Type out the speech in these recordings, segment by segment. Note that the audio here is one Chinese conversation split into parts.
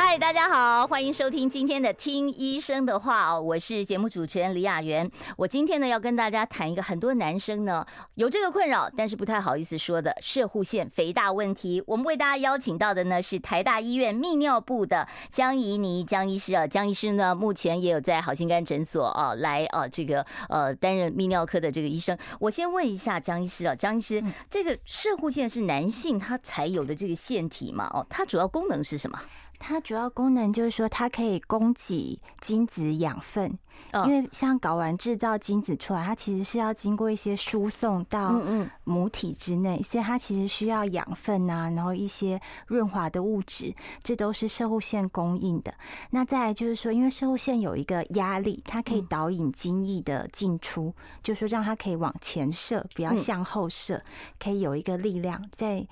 嗨，大家好，欢迎收听今天的《听医生的话》哦，我是节目主持人李雅媛。我今天呢要跟大家谈一个很多男生呢有这个困扰，但是不太好意思说的射护腺肥大问题。我们为大家邀请到的呢是台大医院泌尿部的江怡妮江医师啊，江医师呢目前也有在好心肝诊所啊来啊这个呃担任泌尿科的这个医生。我先问一下江医师啊，江医师，这个射护腺是男性他才有的这个腺体嘛？哦，它主要功能是什么？它主要功能就是说，它可以供给精子养分，因为像睾丸制造精子出来，它其实是要经过一些输送到母体之内，所以它其实需要养分啊，然后一些润滑的物质，这都是射护腺供应的。那再来就是说，因为射护腺有一个压力，它可以导引精液的进出，就是说让它可以往前射，不要向后射，可以有一个力量在。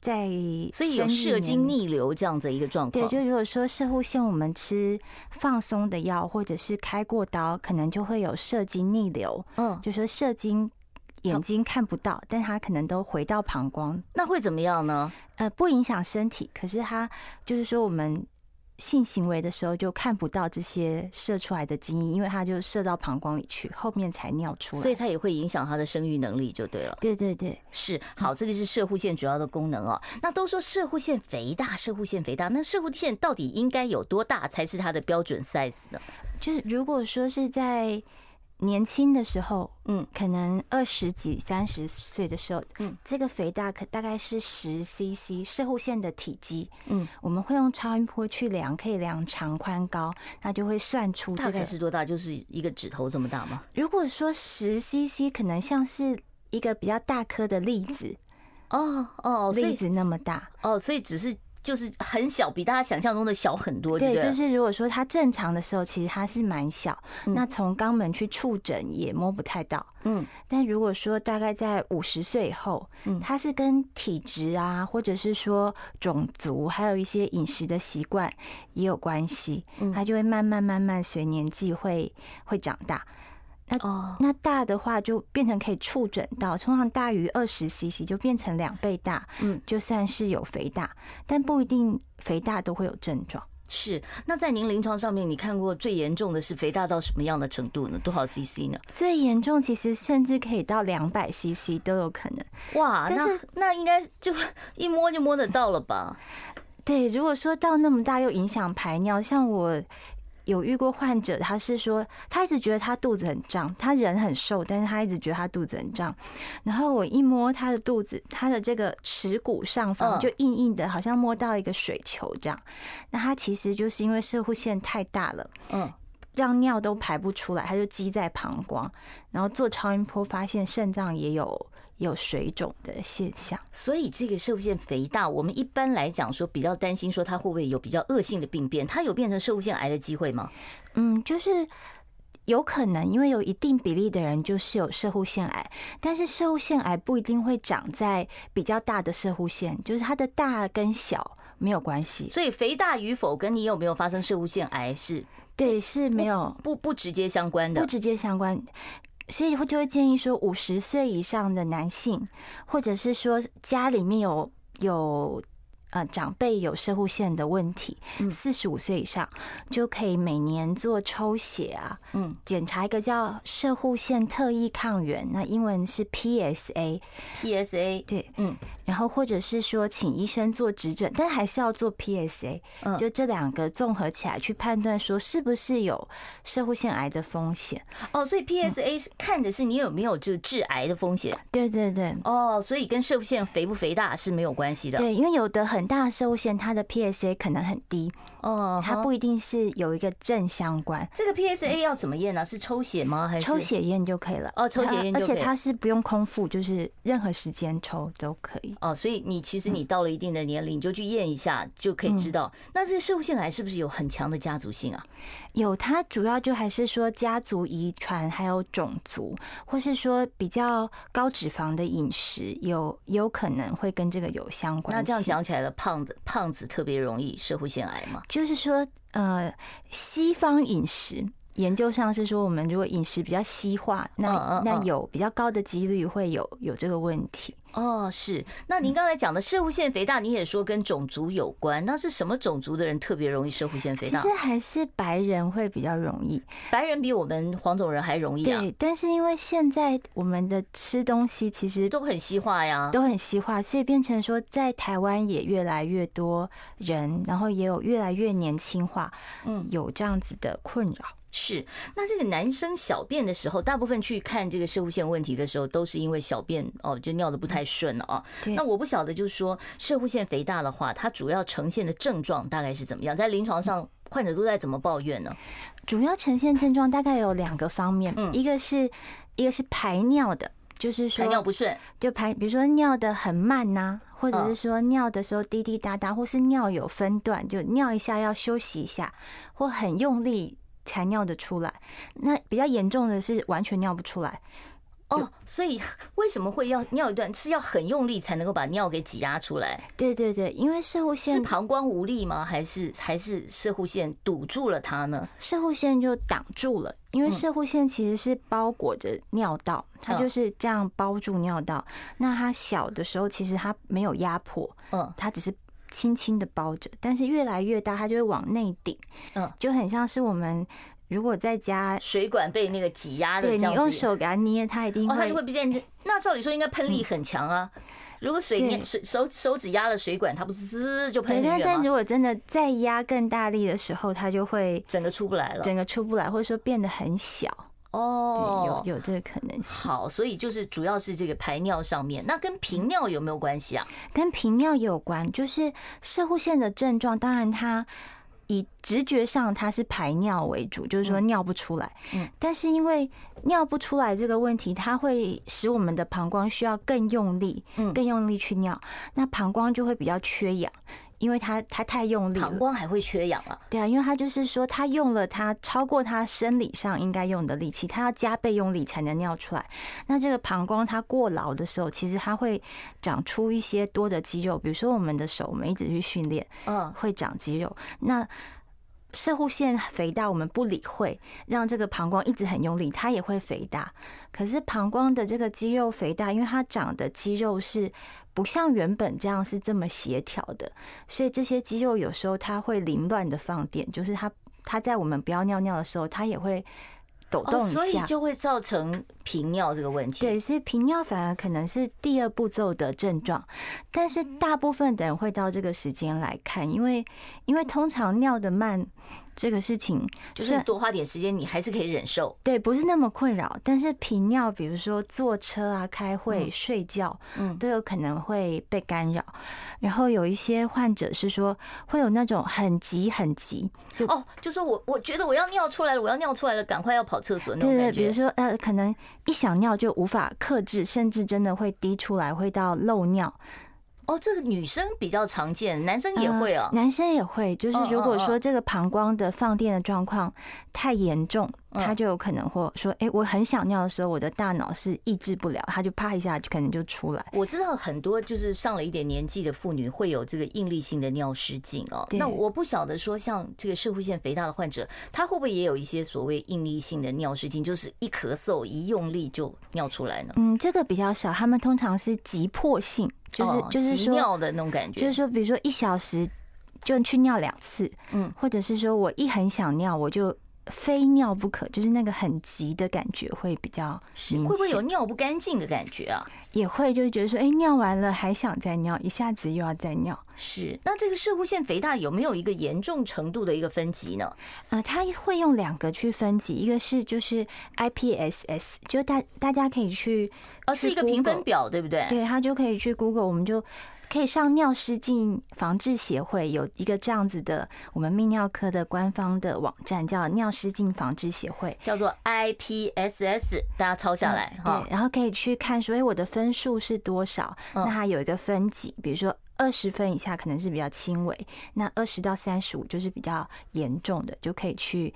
在，所以有射精逆流这样子一个状况。对，就如果说射护腺我们吃放松的药，或者是开过刀，可能就会有射精逆流。嗯，就说射精眼睛看不到，但它可能都回到膀胱。那会怎么样呢？呃，不影响身体，可是它就是说我们。性行为的时候就看不到这些射出来的精液，因为它就射到膀胱里去，后面才尿出来，所以它也会影响它的生育能力，就对了。对对对，是好，这个是射护腺主要的功能哦。那都说射护腺肥大，射护腺肥大，那射护腺到底应该有多大才是它的标准 size 呢？就是如果说是在。年轻的时候，嗯，可能二十几、三十岁的时候，嗯，这个肥大可大概是十 CC 射护腺的体积，嗯，我们会用超音波去量，可以量长宽高，那就会算出这个大概是多大，就是一个指头这么大吗？如果说十 CC，可能像是一个比较大颗的栗子，哦哦，栗子那么大，哦，所以只是。就是很小，比大家想象中的小很多。对，就是如果说它正常的时候，其实它是蛮小。那从肛门去触诊也摸不太到。嗯，但如果说大概在五十岁以后，嗯，它是跟体质啊，或者是说种族，还有一些饮食的习惯也有关系。嗯，它就会慢慢慢慢随年纪会会长大。那哦，那大的话就变成可以触诊到，通常大于二十 CC 就变成两倍大，嗯，就算是有肥大，但不一定肥大都会有症状。是，那在您临床上面，你看过最严重的是肥大到什么样的程度呢？多少 CC 呢？最严重其实甚至可以到两百 CC 都有可能。哇，但是那应该就 一摸就摸得到了吧？对，如果说到那么大又影响排尿，像我。有遇过患者，他是说他一直觉得他肚子很胀，他人很瘦，但是他一直觉得他肚子很胀。然后我一摸他的肚子，他的这个耻骨上方就硬硬的，好像摸到一个水球这样。那他其实就是因为射护腺太大了，嗯，让尿都排不出来，他就积在膀胱。然后做超音波发现肾脏也有。有水肿的现象，所以这个射护腺肥大，我们一般来讲说比较担心说它会不会有比较恶性的病变，它有变成射护腺癌的机会吗？嗯，就是有可能，因为有一定比例的人就是有射护腺癌，但是射护腺癌不一定会长在比较大的射护腺，就是它的大跟小没有关系。所以肥大与否跟你有没有发生射护腺癌是？对，是没有不不直接相关的，不直接相关。所以会就会建议说，五十岁以上的男性，或者是说家里面有有。呃，长辈有射护腺的问题，四十五岁以上就可以每年做抽血啊，嗯，检查一个叫射护腺特异抗原，那英文是 PSA，PSA，对，嗯，然后或者是说请医生做指诊，但还是要做 PSA，嗯，就这两个综合起来去判断说是不是有射护腺癌的风险。哦，所以 PSA 看的是你有没有这个致癌的风险。对对对。哦，所以跟射护腺肥不肥大是没有关系的。对，因为有的很。很大的摄护腺，它的 PSA 可能很低哦，它不一定是有一个正相关。这个 PSA 要怎么验呢？是抽血吗？还是抽血验就可以了？哦，抽血验，而且它是不用空腹，就是任何时间抽都可以。哦，所以你其实你到了一定的年龄，你就去验一下就可以知道。那这个摄护腺癌是不是有很强的家族性啊？有，它主要就还是说家族遗传，还有种族，或是说比较高脂肪的饮食，有有可能会跟这个有相关。那这样讲起来了，胖子胖子特别容易社会腺癌吗？就是说，呃，西方饮食。研究上是说，我们如果饮食比较西化，那那有比较高的几率会有有这个问题。哦，是。那您刚才讲的射护腺肥大，你也说跟种族有关，那是什么种族的人特别容易射护腺肥大？其实还是白人会比较容易，白人比我们黄种人还容易啊。对，但是因为现在我们的吃东西其实都很西化呀，都很西化，所以变成说在台湾也越来越多人，然后也有越来越年轻化，嗯，有这样子的困扰。是，那这个男生小便的时候，大部分去看这个射护腺问题的时候，都是因为小便哦，就尿的不太顺了啊。那我不晓得，就是说射护腺肥大的话，它主要呈现的症状大概是怎么样？在临床上，患者都在怎么抱怨呢？主要呈现症状大概有两个方面，嗯，一个是一个是排尿的，就是说排尿不顺，就排，比如说尿的很慢呐，或者是说尿的时候滴滴答答，或是尿有分段，就尿一下要休息一下，或很用力。才尿得出来，那比较严重的是完全尿不出来哦。所以 为什么会要尿一段？是要很用力才能够把尿给挤压出来？对对对，因为射护腺是膀胱无力吗？还是还是射护腺堵住了它呢？射护腺就挡住了，因为射护腺其实是包裹着尿道，它就是这样包住尿道。那它小的时候其实它没有压迫，嗯，它只是。轻轻的包着，但是越来越大，它就会往内顶，嗯，就很像是我们如果在家水管被那个挤压的，对，你用手给它捏，它一定会，它就会变。那照理说应该喷力很强啊，如果水捏水手手指压了水管，它不是滋就喷？但但如果真的再压更大力的时候，它就会整个出不来了，整个出不来，或者说变得很小。哦，有有这个可能性。好，所以就是主要是这个排尿上面，那跟频尿有没有关系啊？跟频尿有关，就是射护腺的症状。当然，它以直觉上它是排尿为主，就是说尿不出来。嗯，但是因为尿不出来这个问题，它会使我们的膀胱需要更用力，嗯，更用力去尿，那膀胱就会比较缺氧。因为他他太用力，膀胱还会缺氧啊？对啊，因为他就是说他用了他超过他生理上应该用的力气，他要加倍用力才能尿出来。那这个膀胱它过劳的时候，其实它会长出一些多的肌肉，比如说我们的手，我们一直去训练，嗯，会长肌肉。那摄护腺肥大，我们不理会，让这个膀胱一直很用力，它也会肥大。可是膀胱的这个肌肉肥大，因为它长的肌肉是。不像原本这样是这么协调的，所以这些肌肉有时候它会凌乱的放电，就是它它在我们不要尿尿的时候，它也会抖动一下，所以就会造成频尿这个问题。对，所以频尿反而可能是第二步骤的症状，但是大部分的人会到这个时间来看，因为因为通常尿的慢。这个事情就是多花点时间，你还是可以忍受。对，不是那么困扰。但是频尿，比如说坐车啊、开会、睡觉，嗯，都有可能会被干扰。然后有一些患者是说会有那种很急很急，就哦，就是我我觉得我要尿出来了，我要尿出来了，赶快要跑厕所那种感觉。对，比如说呃，可能一想尿就无法克制，甚至真的会滴出来，会到漏尿。哦，这个女生比较常见，男生也会哦。男生也会，就是如果说这个膀胱的放电的状况太严重，他就有可能会说，哎，我很想尿的时候，我的大脑是抑制不了，他就啪一下就可能就出来。我知道很多就是上了一点年纪的妇女会有这个应力性的尿失禁哦。那我不晓得说，像这个射护腺肥大的患者，他会不会也有一些所谓应力性的尿失禁，就是一咳嗽一用力就尿出来呢？嗯，这个比较少，他们通常是急迫性。就是就是说尿的那种感觉，就是说，比如说一小时就去尿两次，嗯，或者是说我一很想尿，我就非尿不可，就是那个很急的感觉会比较。会不会有尿不干净的感觉啊？也会，就是觉得说，哎，尿完了还想再尿，一下子又要再尿。是，那这个射护腺肥大有没有一个严重程度的一个分级呢？呃，他会用两个去分级，一个是就是 IPSS，就大大家可以去哦，是一个评分表，对不对？对，他就可以去 Google，我们就。可以上尿失禁防治协会有一个这样子的，我们泌尿科的官方的网站叫尿失禁防治协会，叫做 IPSS，大家抄下来哈。对，然后可以去看说，哎，我的分数是多少？那它有一个分级，比如说二十分以下可能是比较轻微，那二十到三十五就是比较严重的，就可以去。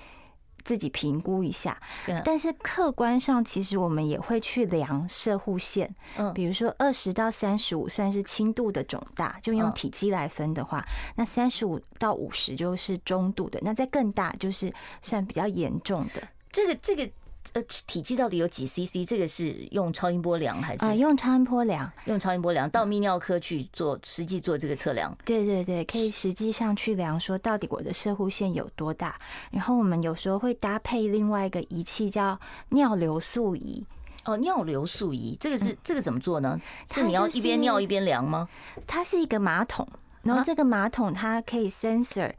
自己评估一下，但是客观上其实我们也会去量射护线，嗯，比如说二十到三十五算是轻度的肿大，就用体积来分的话，那三十五到五十就是中度的，那再更大就是算比较严重的。这个这个。呃，体积到底有几 CC？这个是用超音波量还是？啊，用超音波量，用超音波量到泌尿科去做实际做这个测量。对对对，可以实际上去量说到底我的射护线有多大。然后我们有时候会搭配另外一个仪器叫尿流速仪。哦，尿流速仪，这个是这个怎么做呢？是你要一边尿一边量吗？它是一个马桶，然后这个马桶它可以 sensor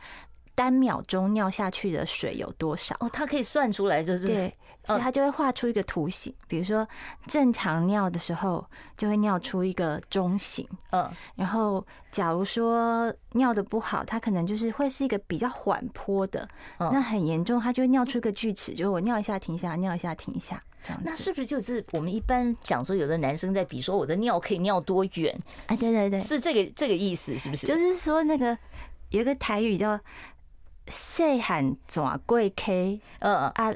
单秒钟尿下去的水有多少。哦，它可以算出来，就是对。所以他就会画出一个图形，比如说正常尿的时候就会尿出一个中型，嗯，然后假如说尿的不好，它可能就是会是一个比较缓坡的，那很严重，它就会尿出一个锯齿，就是我尿一下停一下，尿一下停一下这样。那是不是就是我们一般讲说，有的男生在比说我的尿可以尿多远？啊，对对对，是这个这个意思，是不是？就是说那个有一个台语叫“细汉转贵 K”，嗯啊。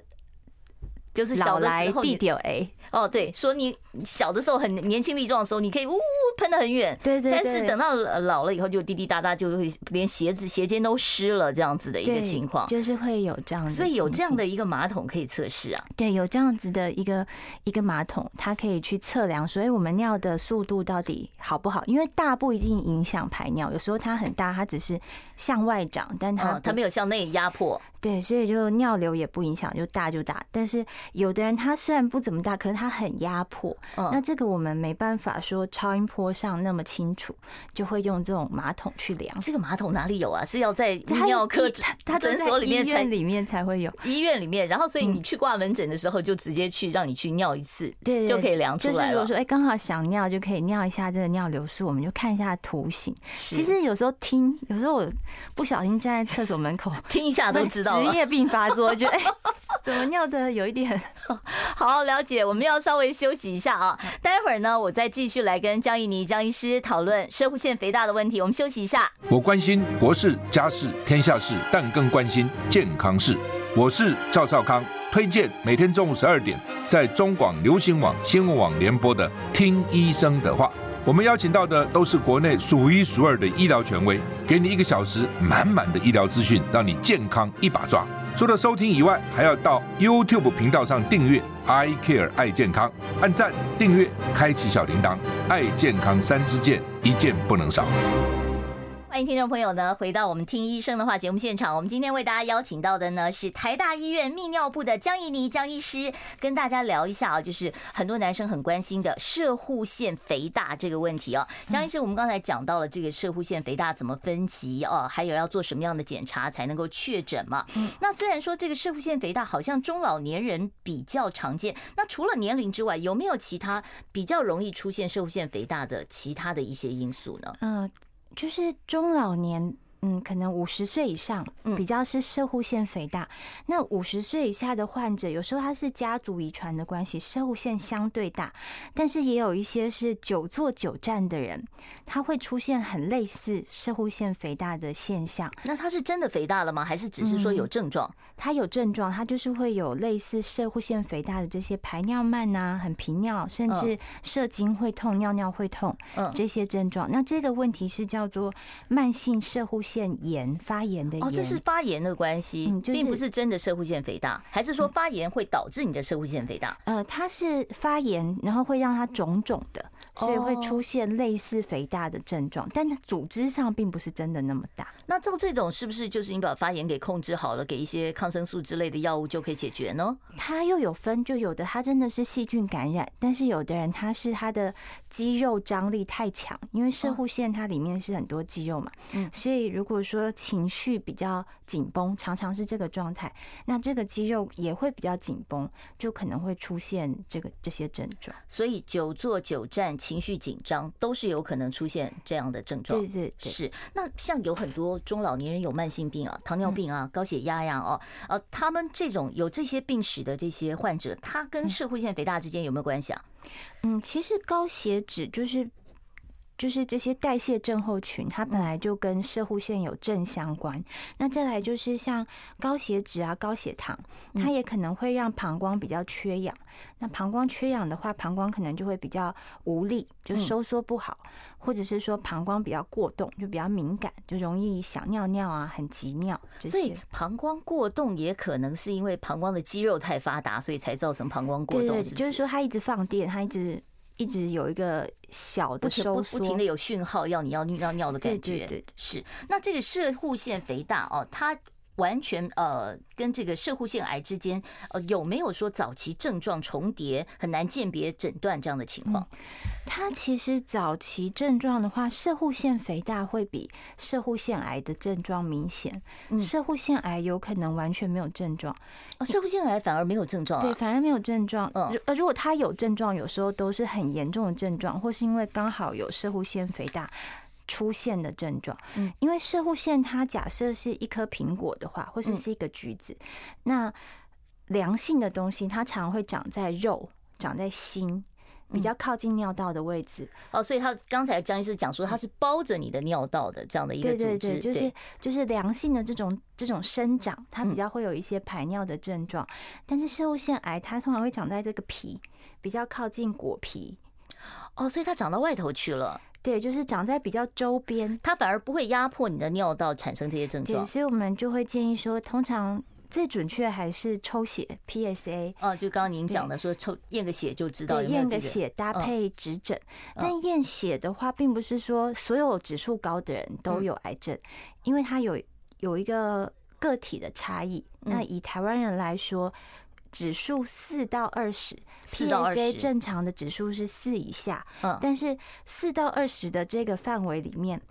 就是小的时候地点 A 哦，对，说你小的时候很年轻力壮的时候，你可以呜喷的很远，对对。但是等到老了以后，就滴滴答答，就会连鞋子鞋尖都湿了，这样子的一个情况，就是会有这样的。所以有这样的一个马桶可以测试啊。对，有这样子的一个一个马桶，它可以去测量，所以我们尿的速度到底好不好？因为大不一定影响排尿，有时候它很大，它只是向外长，但它它没有向内压迫。对，所以就尿流也不影响，就大就大。但是有的人他虽然不怎么大，可是他很压迫。嗯，那这个我们没办法说超音波上那么清楚，就会用这种马桶去量。这个马桶哪里有啊？是要在泌尿科诊所里面才里面才会有，医院里面。然后所以你去挂门诊的时候，就直接去让你去尿一次，对，就可以量出来了。就是如果说哎，刚好想尿，就可以尿一下这个尿流速，我们就看一下图形。其实有时候听，有时候我不小心站在厕所门口 听一下都知道。职业病发作，就哎，怎么尿的有一点 好了解。我们要稍微休息一下啊，待会儿呢，我再继续来跟江怡妮江医师讨论摄护腺肥大的问题。我们休息一下。我关心国事、家事、天下事，但更关心健康事。我是赵少康，推荐每天中午十二点在中广流行网、新闻网联播的《听医生的话》。我们邀请到的都是国内数一数二的医疗权威，给你一个小时满满的医疗资讯，让你健康一把抓。除了收听以外，还要到 YouTube 频道上订阅 “I Care 爱健康”，按赞、订阅、开启小铃铛，爱健康三支箭，一件不能少。欢迎听众朋友呢，回到我们听医生的话节目现场。我们今天为大家邀请到的呢是台大医院泌尿部的江怡妮江医师，跟大家聊一下啊，就是很多男生很关心的射护腺肥大这个问题啊。江医师，我们刚才讲到了这个射护腺肥大怎么分级啊，还有要做什么样的检查才能够确诊嘛？那虽然说这个射护腺肥大好像中老年人比较常见，那除了年龄之外，有没有其他比较容易出现射护腺肥大的其他的一些因素呢？嗯。就是中老年。嗯，可能五十岁以上比较是射护腺肥大。那五十岁以下的患者，有时候他是家族遗传的关系，射护腺相对大。但是也有一些是久坐久站的人，他会出现很类似射护腺肥大的现象。那他是真的肥大了吗？还是只是说有症状？他有症状，它就是会有类似射护腺肥大的这些排尿慢啊，很频尿，甚至射精会痛、尿尿会痛这些症状。那这个问题是叫做慢性射护腺。炎发炎的炎，哦，这是发炎的关系，并不是真的射护腺肥大，还是说发炎会导致你的射护腺肥大？呃，它是发炎，然后会让它肿肿的，所以会出现类似肥大的症状，但它组织上并不是真的那么大。那照这种是不是就是你把发炎给控制好了，给一些抗生素之类的药物就可以解决呢？它又有分，就有的它真的是细菌感染，但是有的人他是他的肌肉张力太强，因为射护线它里面是很多肌肉嘛，嗯，所以如果说情绪比较紧绷，常常是这个状态，那这个肌肉也会比较紧绷，就可能会出现这个这些症状。所以久坐久站，情绪紧张都是有可能出现这样的症状。对对对，是。那像有很多。中老年人有慢性病啊，糖尿病啊，高血压呀，哦，呃，他们这种有这些病史的这些患者，他跟社会性肥大之间有没有关系啊？嗯，其实高血脂就是。就是这些代谢症候群，它本来就跟射护腺有正相关。那再来就是像高血脂啊、高血糖，它也可能会让膀胱比较缺氧。那膀胱缺氧的话，膀胱可能就会比较无力，就收缩不好，或者是说膀胱比较过动，就比较敏感，就容易想尿尿啊，很急尿。所以膀胱过动也可能是因为膀胱的肌肉太发达，所以才造成膀胱过动。是不是？就是说它一直放电，它一直。一直有一个小的收缩，不停的有讯号要你要尿尿的感觉。对对对，是。那这个射护腺肥大哦，它。完全呃，跟这个射护腺癌之间呃有没有说早期症状重叠，很难鉴别诊断这样的情况？它其实早期症状的话，射护腺肥大会比射护腺癌的症状明显。射护腺癌有可能完全没有症状，哦，摄护腺癌反而没有症状，对，反而没有症状。嗯，呃，如果它有症状，有时候都是很严重的症状，或是因为刚好有射护腺肥大。出现的症状，嗯，因为射护腺它假设是一颗苹果的话，或是是一个橘子，那良性的东西它常会长在肉，长在心，比较靠近尿道的位置。哦，所以他刚才江医师讲说，它是包着你的尿道的这样的一个组织，对对对，就是就是良性的这种这种生长，它比较会有一些排尿的症状。但是射护腺癌它通常会长在这个皮，比较靠近果皮。哦，所以它长到外头去了。对，就是长在比较周边，它反而不会压迫你的尿道产生这些症状。对，所以我们就会建议说，通常最准确还是抽血 PSA。哦，就刚刚您讲的说抽验个血就知道有没。验个血搭配指诊，但验血的话，并不是说所有指数高的人都有癌症，因为它有有一个个体的差异。那以台湾人来说。指数四到二十，PSA 正常的指数是四以下，嗯，但是四到二十的这个范围里面，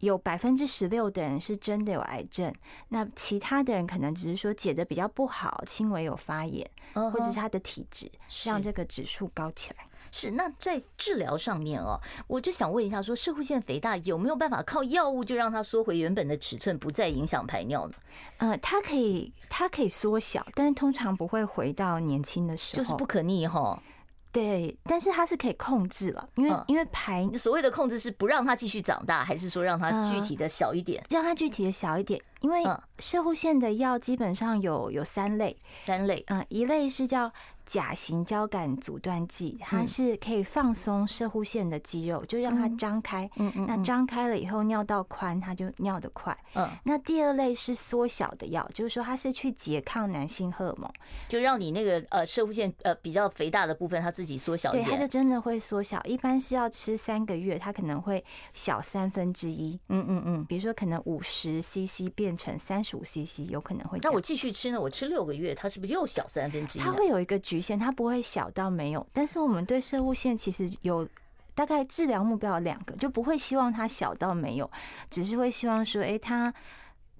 有百分之十六的人是真的有癌症，那其他的人可能只是说解的比较不好，轻微有发炎，或者是他的体质让这个指数高起来。是，那在治疗上面哦，我就想问一下，说射护腺肥大有没有办法靠药物就让它缩回原本的尺寸，不再影响排尿呢？呃，它可以，它可以缩小，但是通常不会回到年轻的时候，就是不可逆哈。对，但是它是可以控制了，因为因为排所谓的控制是不让它继续长大，还是说让它具体的小一点？让它具体的小一点，因为射护腺的药基本上有有三类，三类，嗯，一类是叫。甲型交感阻断剂，它是可以放松射护腺的肌肉，就让它张开。嗯嗯。那张开了以后，尿道宽，它就尿得快。嗯。那第二类是缩小的药，就是说它是去拮抗男性荷尔蒙，就让你那个呃射护腺呃比较肥大的部分，它自己缩小一点。对，它就真的会缩小。一般是要吃三个月，它可能会小三分之一。嗯嗯嗯。比如说，可能五十 CC 变成三十五 CC，有可能会。那我继续吃呢？我吃六个月，它是不是又小三分之一？它会有一个局。曲线它不会小到没有，但是我们对射物线其实有大概治疗目标有两个，就不会希望它小到没有，只是会希望说，哎，它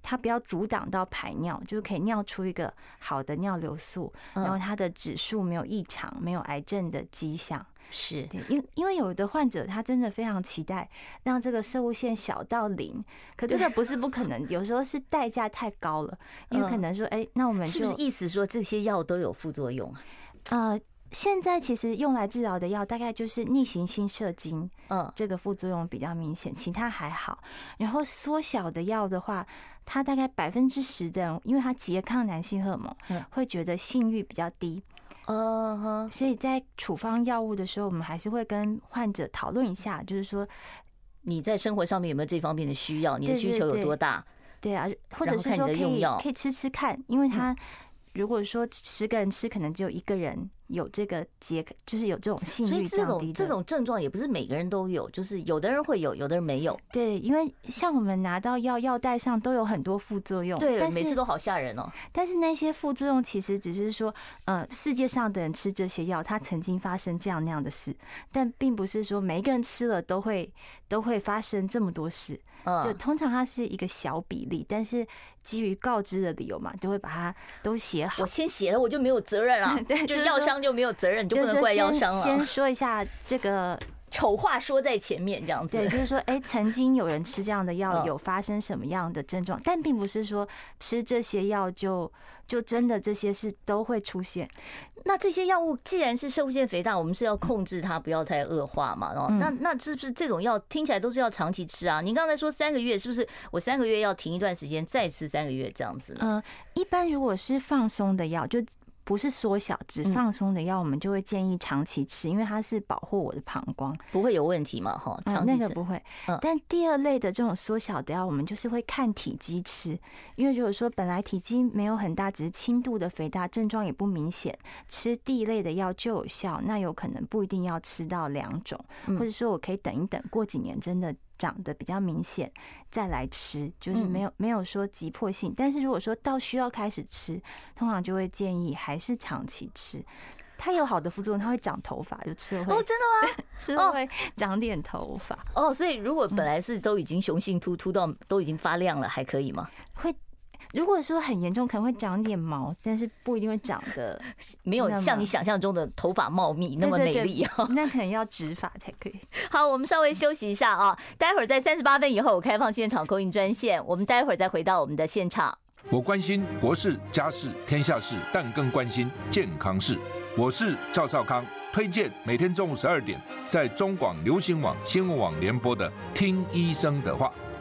它不要阻挡到排尿，就可以尿出一个好的尿流速，然后它的指数没有异常，没有癌症的迹象。是对，因因为有的患者他真的非常期待让这个射物线小到零，可这个不是不可能，有时候是代价太高了，因为可能说，哎，那我们是不是意思说这些药都有副作用啊？呃，现在其实用来治疗的药大概就是逆行性射精，嗯，这个副作用比较明显，其他还好。然后缩小的药的话，它大概百分之十的人，因为它拮抗男性荷尔蒙，会觉得性欲比较低，嗯哼。所以在处方药物的时候，我们还是会跟患者讨论一下，就是说你在生活上面有没有这方面的需要，你的需求有多大？对啊，或者是说可以可以吃吃看，因为它。如果说十个人吃，可能只有一个人有这个结，就是有这种性欲降低的。所以这种这种症状也不是每个人都有，就是有的人会有，有的人没有。对，因为像我们拿到药，药袋上都有很多副作用。对，每次都好吓人哦。但是那些副作用其实只是说，呃，世界上的人吃这些药，他曾经发生这样那样的事，但并不是说每一个人吃了都会都会发生这么多事。就通常它是一个小比例，但是基于告知的理由嘛，就会把它都写好。我先写了，我就没有责任了。对，就药商就没有责任，就不能怪药商了。先说一下这个丑话说在前面，这样子。对，就是说，哎，曾经有人吃这样的药，有发生什么样的症状，但并不是说吃这些药就。就真的这些事都会出现。那这些药物既然是摄护腺肥大，我们是要控制它不要太恶化嘛？哦，那那是不是这种药听起来都是要长期吃啊？您刚才说三个月，是不是我三个月要停一段时间再吃三个月这样子？嗯，一般如果是放松的药就。不是缩小，只放松的药，我们就会建议长期吃，因为它是保护我的膀胱，不会有问题嘛？哈，嗯，那个不会。但第二类的这种缩小的药，我们就是会看体积吃，因为如果说本来体积没有很大，只是轻度的肥大，症状也不明显，吃第一类的药就有效，那有可能不一定要吃到两种，或者说我可以等一等，过几年真的。长得比较明显，再来吃就是没有没有说急迫性。但是如果说到需要开始吃，通常就会建议还是长期吃。它有好的副作用，它会长头发，就吃了会哦，真的吗？吃了会长点头发哦。所以如果本来是都已经雄性秃秃到都已经发亮了，还可以吗？会。如果说很严重，可能会长点毛，但是不一定会长得 没有像你想象中的头发茂密那么美丽哦。那可能要植发才可以。好，我们稍微休息一下啊，待会儿在三十八分以后我开放现场 call in 专线，我们待会儿再回到我们的现场。我关心国事、家事、天下事，但更关心健康事。我是赵少康，推荐每天中午十二点在中广流行网、新闻网联播的《听医生的话》。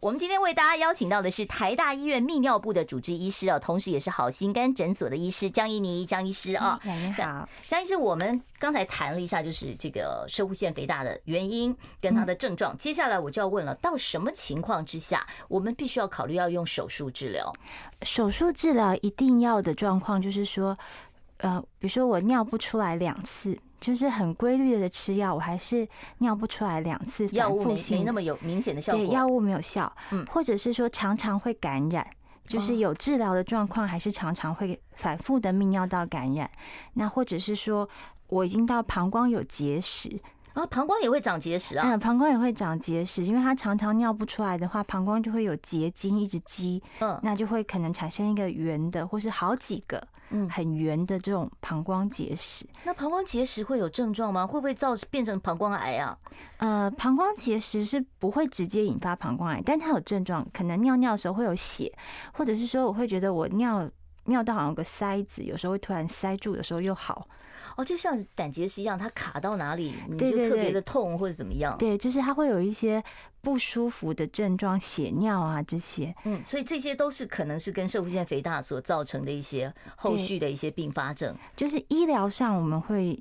我们今天为大家邀请到的是台大医院泌尿部的主治医师哦，同时也是好心肝诊所的医师江怡妮江医师啊。你好，江医师，我们刚才谈了一下，就是这个摄护腺肥大的原因跟它的症状。接下来我就要问了，到什么情况之下，我们必须要考虑要用手术治疗？手术治疗一定要的状况就是说，呃，比如说我尿不出来两次。就是很规律的吃药，我还是尿不出来两次，药物没没那么有明显的效果。对，药物没有效，嗯，或者是说常常会感染，就是有治疗的状况，还是常常会反复的泌尿道感染。那或者是说我已经到膀胱有结石。啊，膀胱也会长结石啊！嗯，膀胱也会长结石，因为它常常尿不出来的话，膀胱就会有结晶一直积，嗯，那就会可能产生一个圆的，或是好几个，嗯，很圆的这种膀胱结石。那膀胱结石会有症状吗？会不会造成变成膀胱癌啊？呃，膀胱结石是不会直接引发膀胱癌，但它有症状，可能尿尿的时候会有血，或者是说我会觉得我尿尿到好像有个塞子，有时候会突然塞住，有时候又好。哦，就像胆结石一样，它卡到哪里你就特别的痛或者怎么样？对，就是它会有一些不舒服的症状，血尿啊这些。嗯，所以这些都是可能是跟摄护腺肥大所造成的一些后续的一些并发症。就是医疗上我们会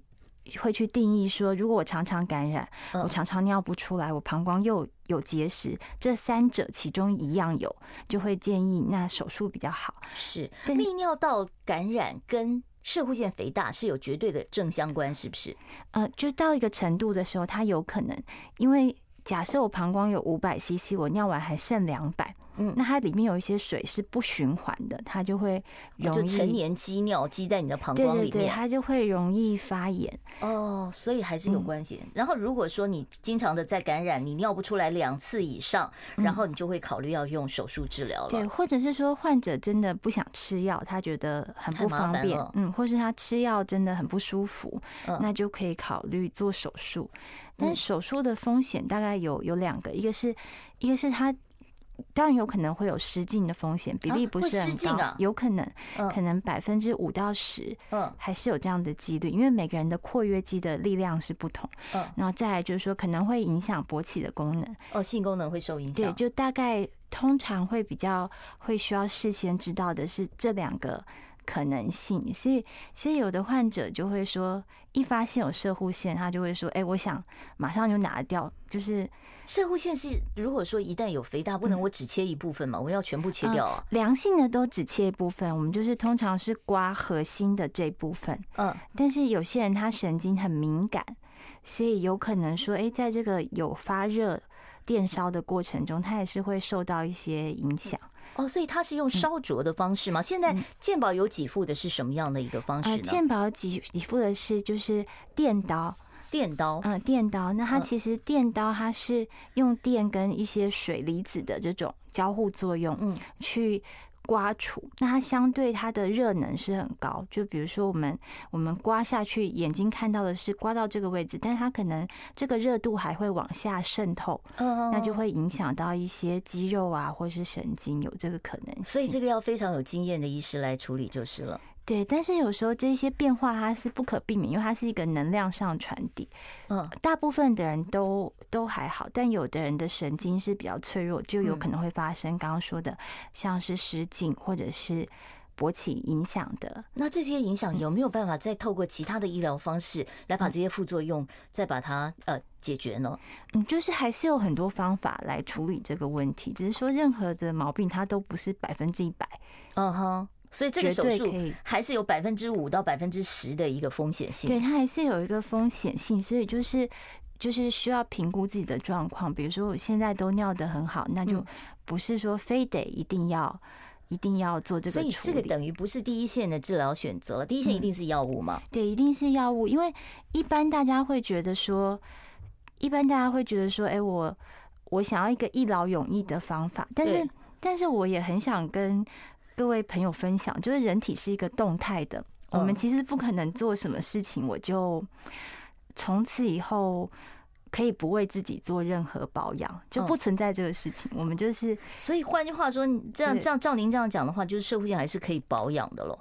会去定义说，如果我常常感染，我常常尿不出来，我膀胱又有结石，这三者其中一样有，就会建议那手术比较好。是泌尿道感染跟。射护腺肥大是有绝对的正相关，是不是？呃，就到一个程度的时候，它有可能，因为假设我膀胱有五百 CC，我尿完还剩两百。嗯，那它里面有一些水是不循环的，它就会容易就成年积尿积在你的膀胱里面，对对对，它就会容易发炎哦，所以还是有关系。嗯、然后如果说你经常的在感染，你尿不出来两次以上，然后你就会考虑要用手术治疗了。对，或者是说患者真的不想吃药，他觉得很不方便，嗯，或是他吃药真的很不舒服，那就可以考虑做手术。但手术的风险大概有有两个，一个是一个是他。当然有可能会有失禁的风险，比例不是很高，有可能，可能百分之五到十，嗯，还是有这样的几率，因为每个人的括约肌的力量是不同，嗯，然后再来就是说可能会影响勃起的功能，哦，性功能会受影响，对，就大概通常会比较会需要事先知道的是这两个可能性。所以，所以有的患者就会说，一发现有射护线，他就会说：“哎，我想马上就拿掉。”就是射护线是，如果说一旦有肥大，不能我只切一部分嘛？我要全部切掉啊？良性的都只切一部分，我们就是通常是刮核心的这部分。嗯，但是有些人他神经很敏感，所以有可能说，哎，在这个有发热。电烧的过程中，它也是会受到一些影响哦，所以它是用烧灼的方式吗？现在鉴宝有给付的是什么样的一个方式呢？鉴宝给给付的是就是电刀，电刀，嗯，电刀。那它其实电刀它是用电跟一些水离子的这种交互作用，嗯，去。刮除，那它相对它的热能是很高，就比如说我们我们刮下去，眼睛看到的是刮到这个位置，但是它可能这个热度还会往下渗透，那就会影响到一些肌肉啊，或是神经有这个可能性。所以这个要非常有经验的医师来处理就是了。对，但是有时候这些变化它是不可避免，因为它是一个能量上传递。嗯，大部分的人都都还好，但有的人的神经是比较脆弱，就有可能会发生刚刚说的，像是失禁或者是勃起影响的。那这些影响有没有办法再透过其他的医疗方式来把这些副作用再把它呃解决呢？嗯，就是还是有很多方法来处理这个问题，只是说任何的毛病它都不是百分之一百。嗯哼。所以这个手术还是有百分之五到百分之十的一个风险性，对，它还是有一个风险性，所以就是就是需要评估自己的状况。比如说我现在都尿得很好，那就不是说非得一定要一定要做这个。所以这个等于不是第一线的治疗选择了，第一线一定是药物嘛？对，一定是药物，因为一般大家会觉得说，一般大家会觉得说，哎，我我想要一个一劳永逸的方法，但是但是我也很想跟。各位朋友分享，就是人体是一个动态的，我们其实不可能做什么事情，我就从此以后可以不为自己做任何保养，就不存在这个事情。我们就是，所以换句话说，这样照照您这样讲的话，就是社会性还是可以保养的咯，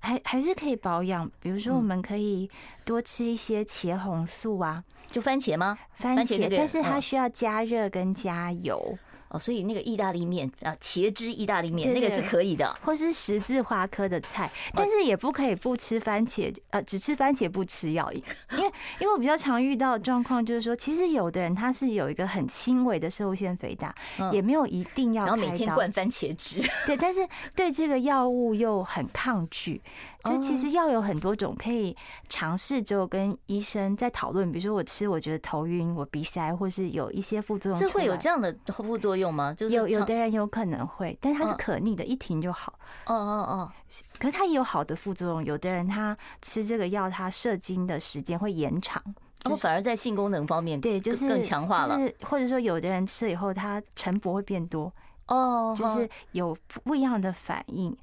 还还是可以保养。比如说，我们可以多吃一些茄红素啊，就番茄吗？番茄，但是它需要加热跟加油。哦，所以那个意大利面啊，茄汁意大利面那个是可以的，或是十字花科的菜，但是也不可以不吃番茄，呃，只吃番茄不吃药，因为因为我比较常遇到的状况就是说，其实有的人他是有一个很轻微的摄护腺肥大，也没有一定要，然后每天灌番茄汁，对，但是对这个药物又很抗拒。就其实药有很多种，可以尝试之后跟医生在讨论。比如说我吃，我觉得头晕，我鼻塞，或是有一些副作用。这会有这样的副作用吗？就是有有的人有可能会，但是它是可逆的，一停就好。哦哦哦。可是它也有好的副作用，有的人他吃这个药，他射精的时间会延长，哦，反而在性功能方面对，就是更强化了。或者说有的人吃了以后，他晨勃会变多。哦，就是有不一样的反应，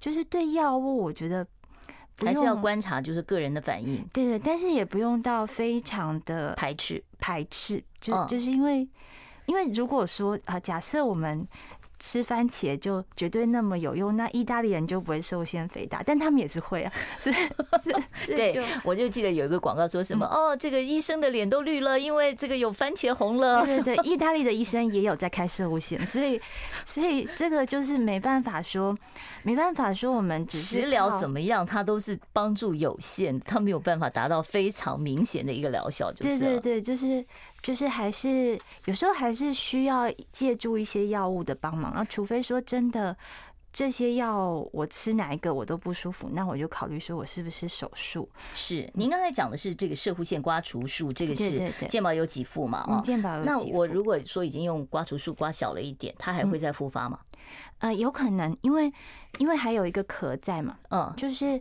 就是对药物，我觉得。还是要观察，就是个人的反应。对对，但是也不用到非常的排斥排斥，就就是因为，因为如果说啊，假设我们。吃番茄就绝对那么有用？那意大利人就不会摄护腺肥大，但他们也是会啊。是是，对，我就记得有一个广告说什么哦，这个医生的脸都绿了，因为这个有番茄红了。对对，意大利的医 生也有在开摄护腺，所以所以这个就是没办法说，没办法说我们只是食疗怎么样，它都是帮助有限，它没有办法达到非常明显的一个疗效，就是对对对，就是。就是还是有时候还是需要借助一些药物的帮忙啊，除非说真的这些药我吃哪一个我都不舒服，那我就考虑说我是不是手术。是，您刚才讲的是这个射护腺刮除术，这个是健保有给付嘛？啊，健保有给付。那我如果说已经用刮除术刮小了一点，它还会再复发吗？呃，有可能，因为因为还有一个壳在嘛，嗯，就是。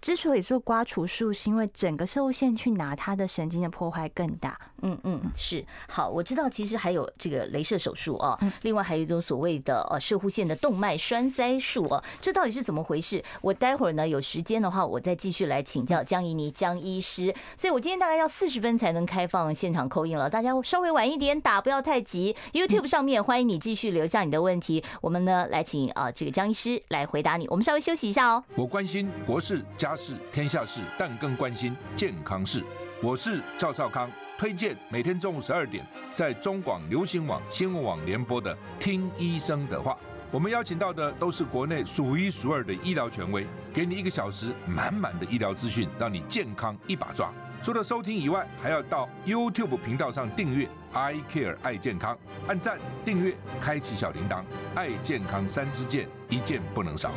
之所以做刮除术，是因为整个摄护腺去拿它的神经的破坏更大。嗯嗯，是。好，我知道其实还有这个镭射手术啊，另外还有一种所谓的呃射护线的动脉栓塞术啊，这到底是怎么回事？我待会儿呢有时间的话，我再继续来请教江怡妮江医师。所以我今天大概要四十分才能开放现场 call in 了，大家稍微晚一点打，不要太急。YouTube 上面欢迎你继续留下你的问题，我们呢来请啊这个江医师来回答你。我们稍微休息一下哦。我关心国事。家事天下事，但更关心健康事。我是赵少康，推荐每天中午十二点在中广流行网新闻网联播的《听医生的话》。我们邀请到的都是国内数一数二的医疗权威，给你一个小时满满的医疗资讯，让你健康一把抓。除了收听以外，还要到 YouTube 频道上订阅 I Care 爱健康，按赞、订阅、开启小铃铛，爱健康三支箭，一件不能少。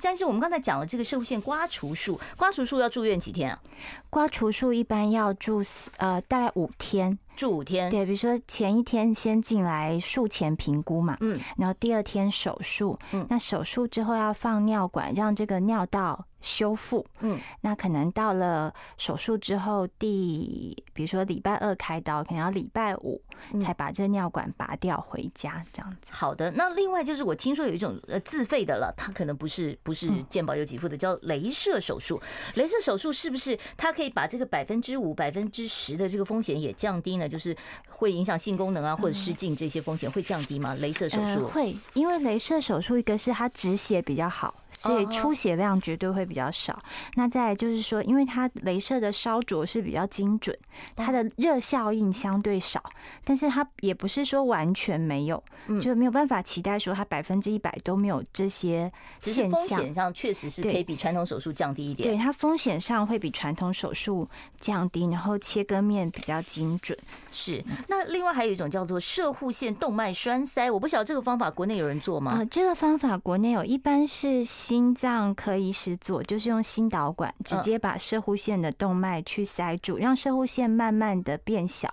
但是我们刚才讲了这个社会线刮除术，刮除术要住院几天啊？刮除术一般要住四呃大概五天，五天。对，比如说前一天先进来术前评估嘛，嗯，然后第二天手术，嗯，那手术之后要放尿管，让这个尿道修复，嗯，那可能到了手术之后第，比如说礼拜二开刀，可能要礼拜五才把这尿管拔掉回家，这样子。好的，那另外就是我听说有一种呃自费的了，它可能不是不是健保有给付的，叫镭射手术。镭射手术是不是它可以把这个百分之五、百分之十的这个风险也降低呢？就是会影响性功能啊，或者失禁这些风险会降低吗？镭射手术会，因为镭射手术一个是它止血比较好。所以出血量绝对会比较少。那再来就是说，因为它镭射的烧灼是比较精准，它的热效应相对少，但是它也不是说完全没有，就没有办法期待说它百分之一百都没有这些现象。风险上确实是可以比传统手术降低一点。对，它风险上会比传统手术降低，然后切割面比较精准。是。那另外还有一种叫做射护线动脉栓塞，我不晓得这个方法国内有人做吗？啊，这个方法国内有，一般是。心脏科医师做，就是用心导管直接把射护腺的动脉去塞住，让射护腺慢慢的变小。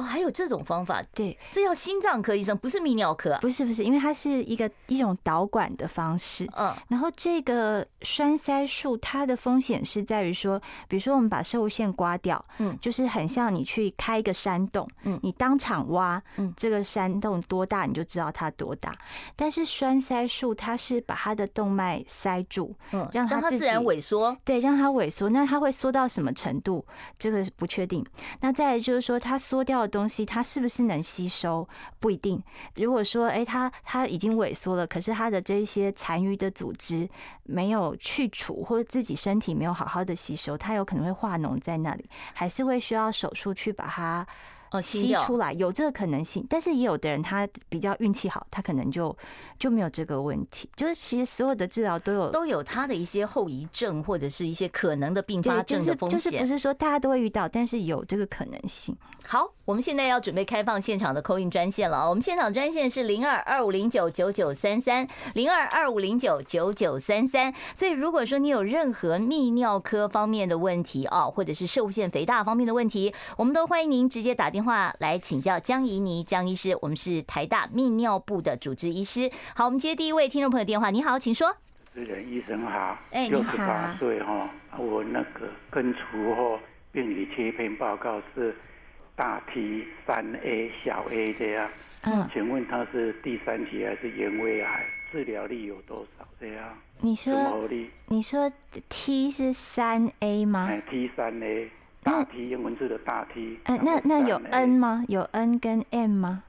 哦，还有这种方法？对，这叫心脏科医生，不是泌尿科啊？不是不是，因为它是一个一种导管的方式。嗯，然后这个栓塞术，它的风险是在于说，比如说我们把摄护腺刮掉，嗯，就是很像你去开一个山洞，嗯，你当场挖，嗯，这个山洞多大你就知道它多大。但是栓塞术，它是把它的动脉塞住，嗯，让它自然萎缩，对，让它萎缩。那它会缩到什么程度？这个是不确定。那再来就是说，它缩掉。东西它是不是能吸收不一定。如果说哎，它它已经萎缩了，可是它的这一些残余的组织没有去除，或者自己身体没有好好的吸收，它有可能会化脓在那里，还是会需要手术去把它。哦，吸出来有这个可能性，但是也有的人他比较运气好，他可能就就没有这个问题。就是其实所有的治疗都有都有他的一些后遗症或者是一些可能的并发症的风险，就是不是说大家都会遇到，但是有这个可能性。好，我们现在要准备开放现场的 call in 专线了啊！我们现场专线是零二二五零九九九三三零二二五零九九九三三。所以如果说你有任何泌尿科方面的问题啊，或者是摄护腺肥大方面的问题，我们都欢迎您直接打电话。来请教江怡妮江医师，我们是台大泌尿部的主治医师。好，我们接第一位听众朋友电话。你好，请说。医生好，哎，六十八岁哈，我那个根除后病理切片报告是大 T 三 A 小 A 这样，嗯，请问他是第三期还是原位癌？治疗率有多少这样？你说，你说 T 是三 A 吗？哎，T 三 A。大 T 英文字的大 T，嗯，那那有 N 吗？有 N 跟 M 吗？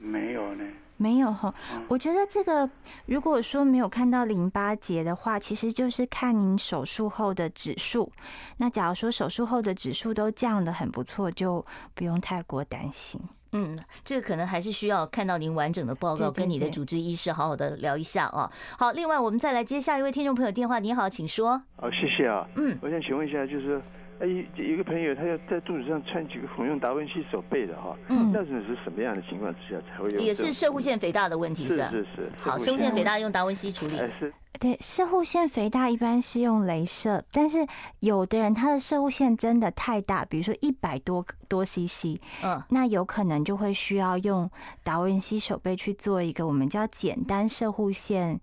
没有呢，没有哈。我觉得这个如果说没有看到淋巴结的话，其实就是看您手术后的指数。那假如说手术后的指数都降得很不错，就不用太过担心。嗯，这个可能还是需要看到您完整的报告，跟你的主治医师好好的聊一下啊。好，另外我们再来接下一位听众朋友电话。你好，请说。好，谢谢啊。嗯，我想请问一下，就是。哎，有一个朋友，他要在肚子上穿几个缝用达文西手背的哈，嗯，那是是什么样的情况之下才会有？也是射护腺肥大的问题是吧？是是是。好，射护腺肥大用达文西处理。是。对，射护腺肥大一般是用镭射，但是有的人他的射护腺真的太大，比如说一百多多 CC，嗯，那有可能就会需要用达文西手背去做一个我们叫简单射护腺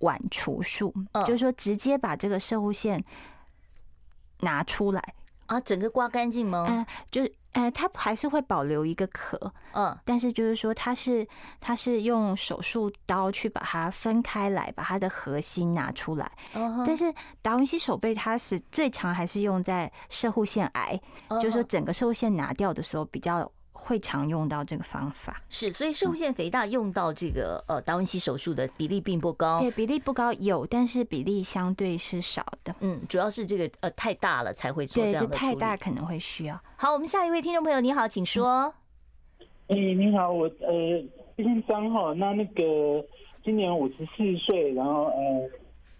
剜除术，嗯就是说直接把这个射护腺。拿出来啊，整个刮干净吗？嗯，就是，哎，它还是会保留一个壳，嗯，但是就是说，它是它是用手术刀去把它分开来，把它的核心拿出来。哦，但是达文西手背它是最常还是用在射护腺癌，就是说整个射护腺拿掉的时候比较。会常用到这个方法，是，所以摄护腺肥大用到这个呃达文西手术的比例并不高，对，比例不高，有，但是比例相对是少的，嗯，主要是这个呃太大了才会做这样的，对，就太大可能会需要。好，我们下一位听众朋友，你好，请说。哎，你好，我呃姓张哈，那那个今年五十四岁，然后呃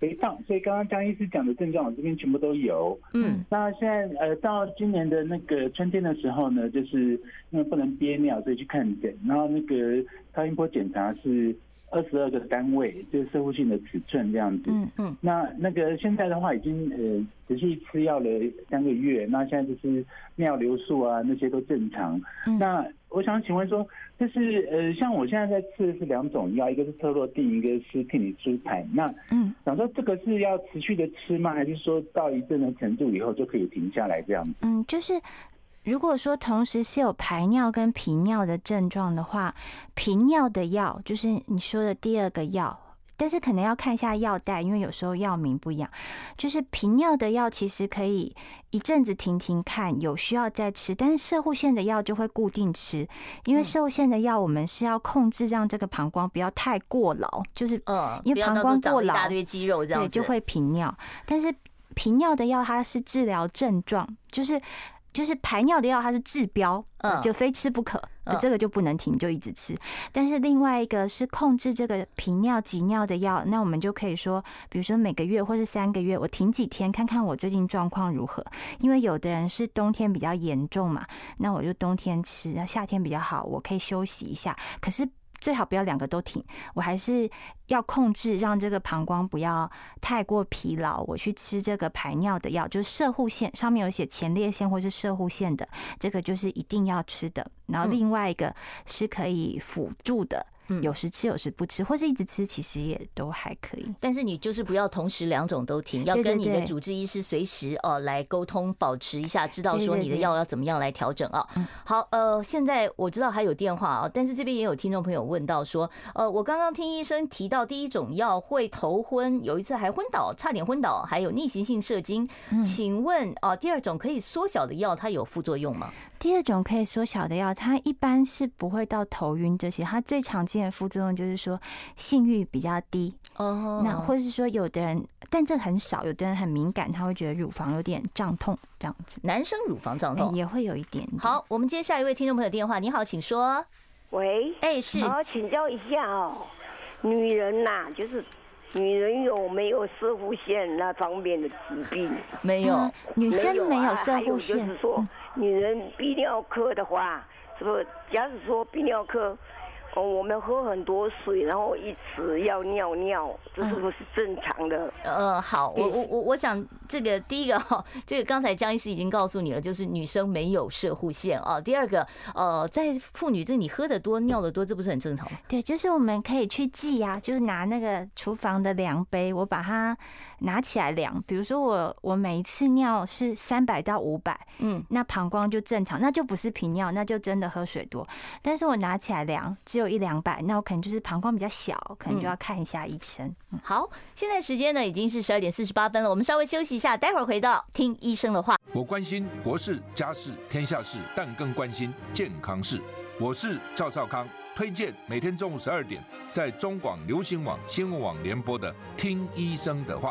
肥胖，所以刚刚江医师讲的症状我这边全部都有。嗯，那现在呃到今年的那个春天的时候呢，就是因为不能憋尿，所以去看诊，然后那个超音波检查是。二十二个单位，就是射护性的尺寸这样子。嗯嗯。那那个现在的话，已经呃持续吃药了三个月，那现在就是尿流速啊那些都正常。嗯。那我想请问说，就是呃像我现在在吃的是两种药，一个是特洛定，一个是替你舒坦。那嗯，想说这个是要持续的吃吗？还是说到一定的程度以后就可以停下来这样子？嗯，就是。如果说同时是有排尿跟频尿的症状的话，频尿的药就是你说的第二个药，但是可能要看一下药袋，因为有时候药名不一样。就是频尿的药其实可以一阵子停停看，有需要再吃，但是射护腺的药就会固定吃，因为射护腺的药我们是要控制让这个膀胱不要太过劳，就是嗯，因为膀胱过劳，一大堆肌肉这样，对，就会频尿。但是频尿的药它是治疗症状，就是。就是排尿的药，它是治标，嗯就非吃不可，这个就不能停，就一直吃。但是另外一个是控制这个频尿急尿的药，那我们就可以说，比如说每个月或是三个月，我停几天，看看我最近状况如何。因为有的人是冬天比较严重嘛，那我就冬天吃，那夏天比较好，我可以休息一下。可是。最好不要两个都停，我还是要控制，让这个膀胱不要太过疲劳。我去吃这个排尿的药，就是射护腺上面有写前列腺或是射护腺的，这个就是一定要吃的。然后另外一个是可以辅助的。有时吃，有时不吃，或是一直吃，其实也都还可以。但是你就是不要同时两种都停，要跟你的主治医师随时哦来沟通，保持一下，知道说你的药要怎么样来调整啊。好，呃，现在我知道还有电话啊，但是这边也有听众朋友问到说，呃，我刚刚听医生提到第一种药会头昏，有一次还昏倒，差点昏倒，还有逆行性射精，请问啊，第二种可以缩小的药，它有副作用吗？第二种可以缩小的药，它一般是不会到头晕这些。它最常见的副作用就是说性欲比较低哦，那或是说有的人，但这很少，有的人很敏感，他会觉得乳房有点胀痛这样子。男生乳房胀痛也会有一点，点。好，我们接下一位听众朋友电话。你好，请说。喂，哎，是，我请教一下哦，女人呐，就是女人有没有射护腺那方面的疾病？没有，女生没有射护腺。就是说。女人泌尿科的话，是不是？假如说泌尿科。哦，我们喝很多水，然后一直要尿尿，这是不是正常的？呃，好，我我我我想这个第一个哈，这个刚才江医师已经告诉你了，就是女生没有射护腺啊。第二个，呃，在妇女这你喝的多尿的多，这不是很正常吗？对，就是我们可以去记呀，就是拿那个厨房的量杯，我把它拿起来量。比如说我我每一次尿是三百到五百，嗯，那膀胱就正常，那就不是频尿，那就真的喝水多。但是我拿起来量，只有一两百，那我可能就是膀胱比较小，可能就要看一下医生。嗯、好，现在时间呢已经是十二点四十八分了，我们稍微休息一下，待会儿回到听医生的话。我关心国事、家事、天下事，但更关心健康事。我是赵少康，推荐每天中午十二点在中广流行网、新闻网联播的《听医生的话》。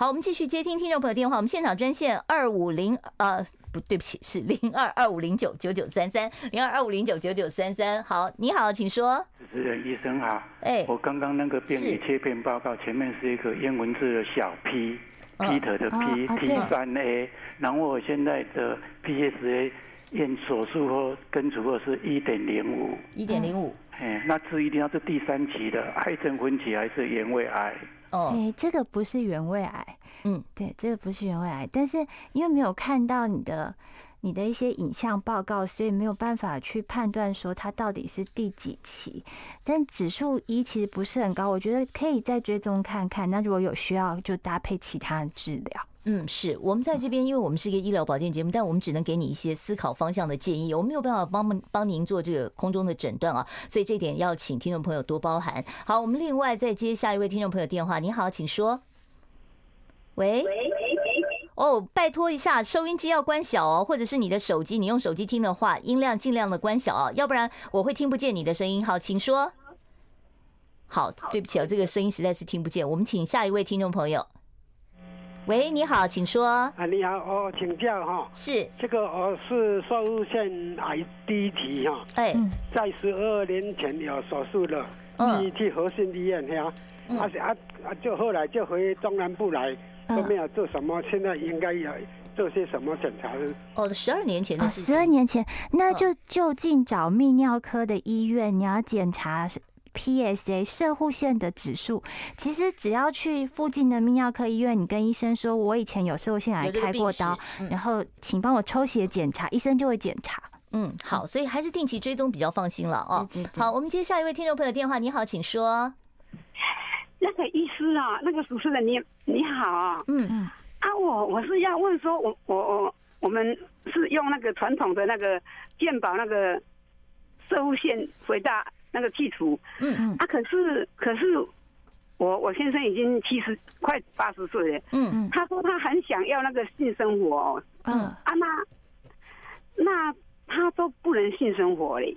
好，我们继续接听听众朋友电话。我们现场专线二五零呃，不对不起，是零二二五零九九九三三零二二五零九九九三三。好，你好，请说。主持人医生好。哎，我刚刚那个病理切片报告前面是一个英文字的小 P。Peter 的 P T 三 A，然后我现在的 PSA 验手术后根除后是一点零五，一点零五，哎，那这一定要是第三期的癌症分期还是原位癌？哦，哎，这个不是原位癌，嗯，对，这个不是原位癌，但是因为没有看到你的。你的一些影像报告，所以没有办法去判断说它到底是第几期。但指数一其实不是很高，我觉得可以再追踪看看。那如果有需要，就搭配其他的治疗。嗯，是我们在这边，因为我们是一个医疗保健节目，但我们只能给你一些思考方向的建议，我们没有办法帮帮您做这个空中的诊断啊。所以这点要请听众朋友多包涵。好，我们另外再接下一位听众朋友电话。你好，请说。喂。哦，拜托一下，收音机要关小哦，或者是你的手机，你用手机听的话，音量尽量的关小哦，要不然我会听不见你的声音。好，请说。好，对不起哦，这个声音实在是听不见。我们请下一位听众朋友。喂，你好，请说。啊，你好，哦，请教哈。是。这个哦是摄护腺癌第一期哈。哎。在十二年前有手术了，嗯，去核心医院呀，啊啊啊，就后来就回中南部来，都没有做什么，现在应该要做些什么检查呢？哦，十二年前的事。十二年前，那就就近找泌尿科的医院，你要检查。PSA 射护腺的指数，其实只要去附近的泌尿科医院，你跟医生说，我以前有射护腺癌开过刀，然后请帮我抽血检查，医生就会检查。嗯，好，所以还是定期追踪比较放心了哦。好，我们接下一位听众朋友电话，你好，请说。那个医师啊，那个主持人你你好啊，嗯。嗯，啊我我是要问说，我我我我们是用那个传统的那个健保那个摄护腺肥大。那个剔除，嗯。嗯，啊，可是可是我我先生已经七十快八十岁了，嗯。嗯，他说他很想要那个性生活，嗯。啊，那那他都不能性生活嘞，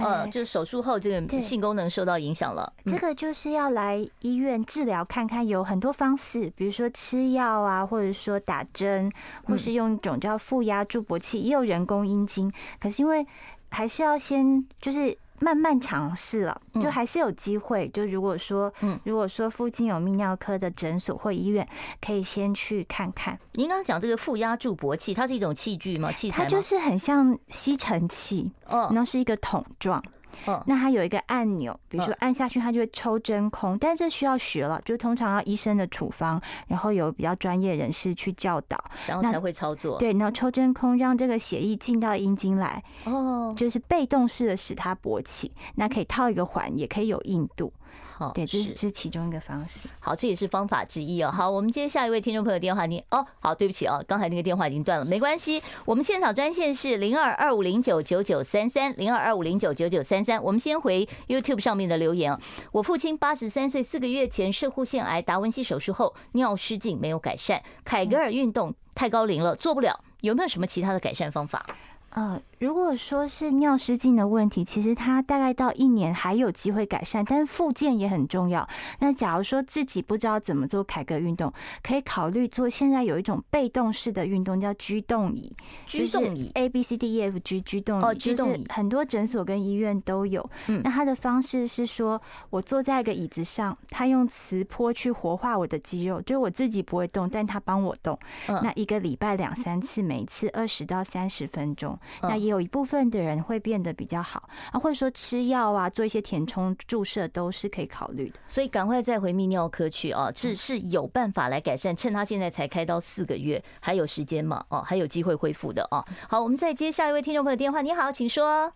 呃，就是手术后这个性功能受到影响了，这个就是要来医院治疗看看，有很多方式，比如说吃药啊，或者说打针，或是用一种叫负压助勃器，也有人工阴茎，可是因为还是要先就是。慢慢尝试了，就还是有机会。就如果说，嗯，如果说附近有泌尿科的诊所或医院，可以先去看看。您刚刚讲这个负压助勃器，它是一种器具吗？器材？它就是很像吸尘器，哦，然后是一个桶状。嗯，那它有一个按钮，比如说按下去，它就会抽真空，但这需要学了，就通常要医生的处方，然后有比较专业人士去教导，然后才会操作。对，然后抽真空让这个血液进到阴茎来，哦，就是被动式的使它勃起，那可以套一个环，也可以有硬度。哦，对，这是这是其中一个方式。好，这也是方法之一哦。好，我们接下一位听众朋友电话，你哦，好，对不起哦，刚才那个电话已经断了，没关系。我们现场专线是零二二五零九九九三三零二二五零九九九三三。我们先回 YouTube 上面的留言。我父亲八十三岁，四个月前射护腺癌达文西手术后尿失禁没有改善，凯格尔运动太高龄了做不了，有没有什么其他的改善方法？呃，如果说是尿失禁的问题，其实它大概到一年还有机会改善，但是复健也很重要。那假如说自己不知道怎么做凯格运动，可以考虑做现在有一种被动式的运动叫居动椅，居动椅 A B C D E F G 居动椅哦，居动椅很多诊所跟医院都有。嗯，那它的方式是说我坐在一个椅子上，它用磁波去活化我的肌肉，就我自己不会动，但它帮我动。那一个礼拜两三次，每次二十到三十分钟。那也有一部分的人会变得比较好啊，或者说吃药啊，做一些填充注射都是可以考虑的。所以赶快再回泌尿科去啊，是是有办法来改善。趁他现在才开刀四个月，还有时间嘛？哦，还有机会恢复的哦。好，我们再接下一位听众朋友电话。你好，请说。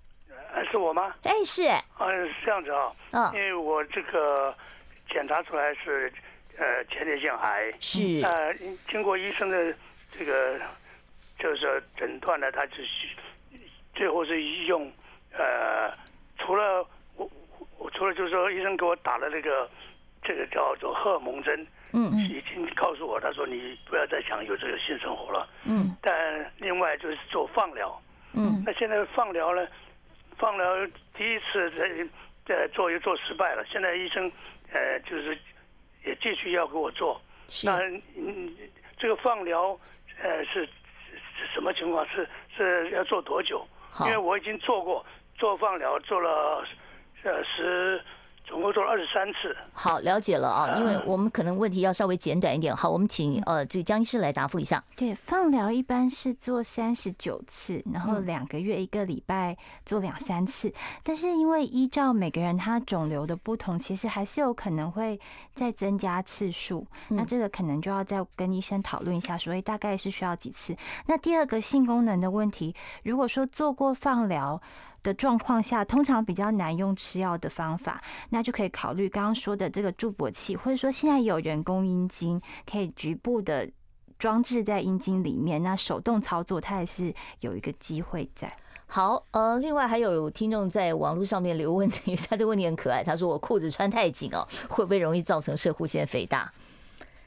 是我吗？哎，是。嗯，是这样子啊。嗯，因为我这个检查出来是呃前列腺癌，是呃经过医生的这个。就是诊断呢，他就是最后是用呃，除了我我除了就是说医生给我打了那个这个叫做荷尔蒙针，嗯嗯，已经告诉我，他说你不要再想有这个性生活了，嗯，但另外就是做放疗，嗯，那现在放疗呢，放疗第一次在在做又做失败了，现在医生呃就是也继续要给我做，那嗯这个放疗呃是。什么情况？是是要做多久？因为我已经做过做放疗，做了呃十。总共做了二十三次。好，了解了啊，因为我们可能问题要稍微简短一点。好，我们请呃这个江医师来答复一下。对，放疗一般是做三十九次，然后两个月一个礼拜做两三次。但是因为依照每个人他肿瘤的不同，其实还是有可能会再增加次数。那这个可能就要再跟医生讨论一下，所以大概是需要几次。那第二个性功能的问题，如果说做过放疗。的状况下，通常比较难用吃药的方法，那就可以考虑刚刚说的这个助勃器，或者说现在有人工阴茎，可以局部的装置在阴茎里面，那手动操作，它也是有一个机会在。好，呃，另外还有听众在网络上面留问题，他的问题很可爱，他说我裤子穿太紧哦，会不会容易造成射护腺肥大？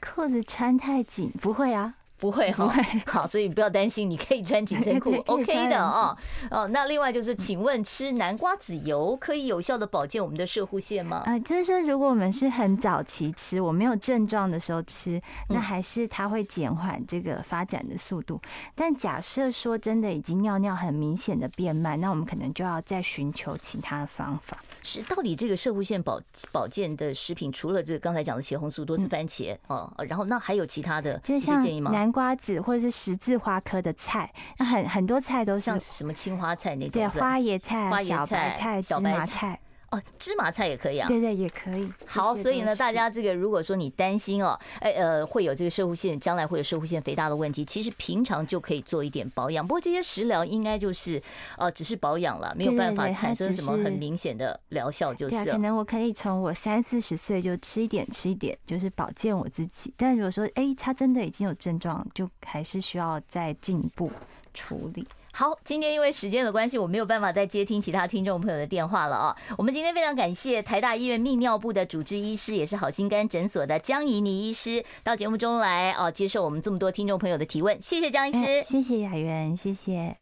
裤子穿太紧不会啊。不会哈，好，所以不要担心，你可以穿紧身裤，OK 的哦。哦，那另外就是，请问吃南瓜籽油可以有效的保健我们的射护腺吗？啊，就是说，如果我们是很早期吃，我没有症状的时候吃，那还是它会减缓这个发展的速度。但假设说真的已经尿尿很明显的变慢，那我们可能就要再寻求其他的方法。是，到底这个射护腺保保健的食品，除了这个刚才讲的茄红素、多吃番茄哦，然后那还有其他的一些建议吗？南瓜子或者是十字花科的菜，那很很多菜都是像什么青花菜那种，对，花椰菜、花椰菜、小白菜、芝麻菜。哦，芝麻菜也可以啊。对对，也可以。好，所以呢，大家这个如果说你担心哦，哎呃，会有这个射护腺，将来会有射护腺肥大的问题，其实平常就可以做一点保养。不过这些食疗应该就是呃，只是保养了，没有办法产生什么很明显的疗效，就是。对，可能我可以从我三四十岁就吃一点吃一点，就是保健我自己。但如果说哎，他真的已经有症状，就还是需要再进一步处理。好，今天因为时间的关系，我没有办法再接听其他听众朋友的电话了啊。我们今天非常感谢台大医院泌尿部的主治医师，也是好心肝诊所的江怡妮医师到节目中来哦，接受我们这么多听众朋友的提问。谢谢江医师，谢谢雅媛，谢谢。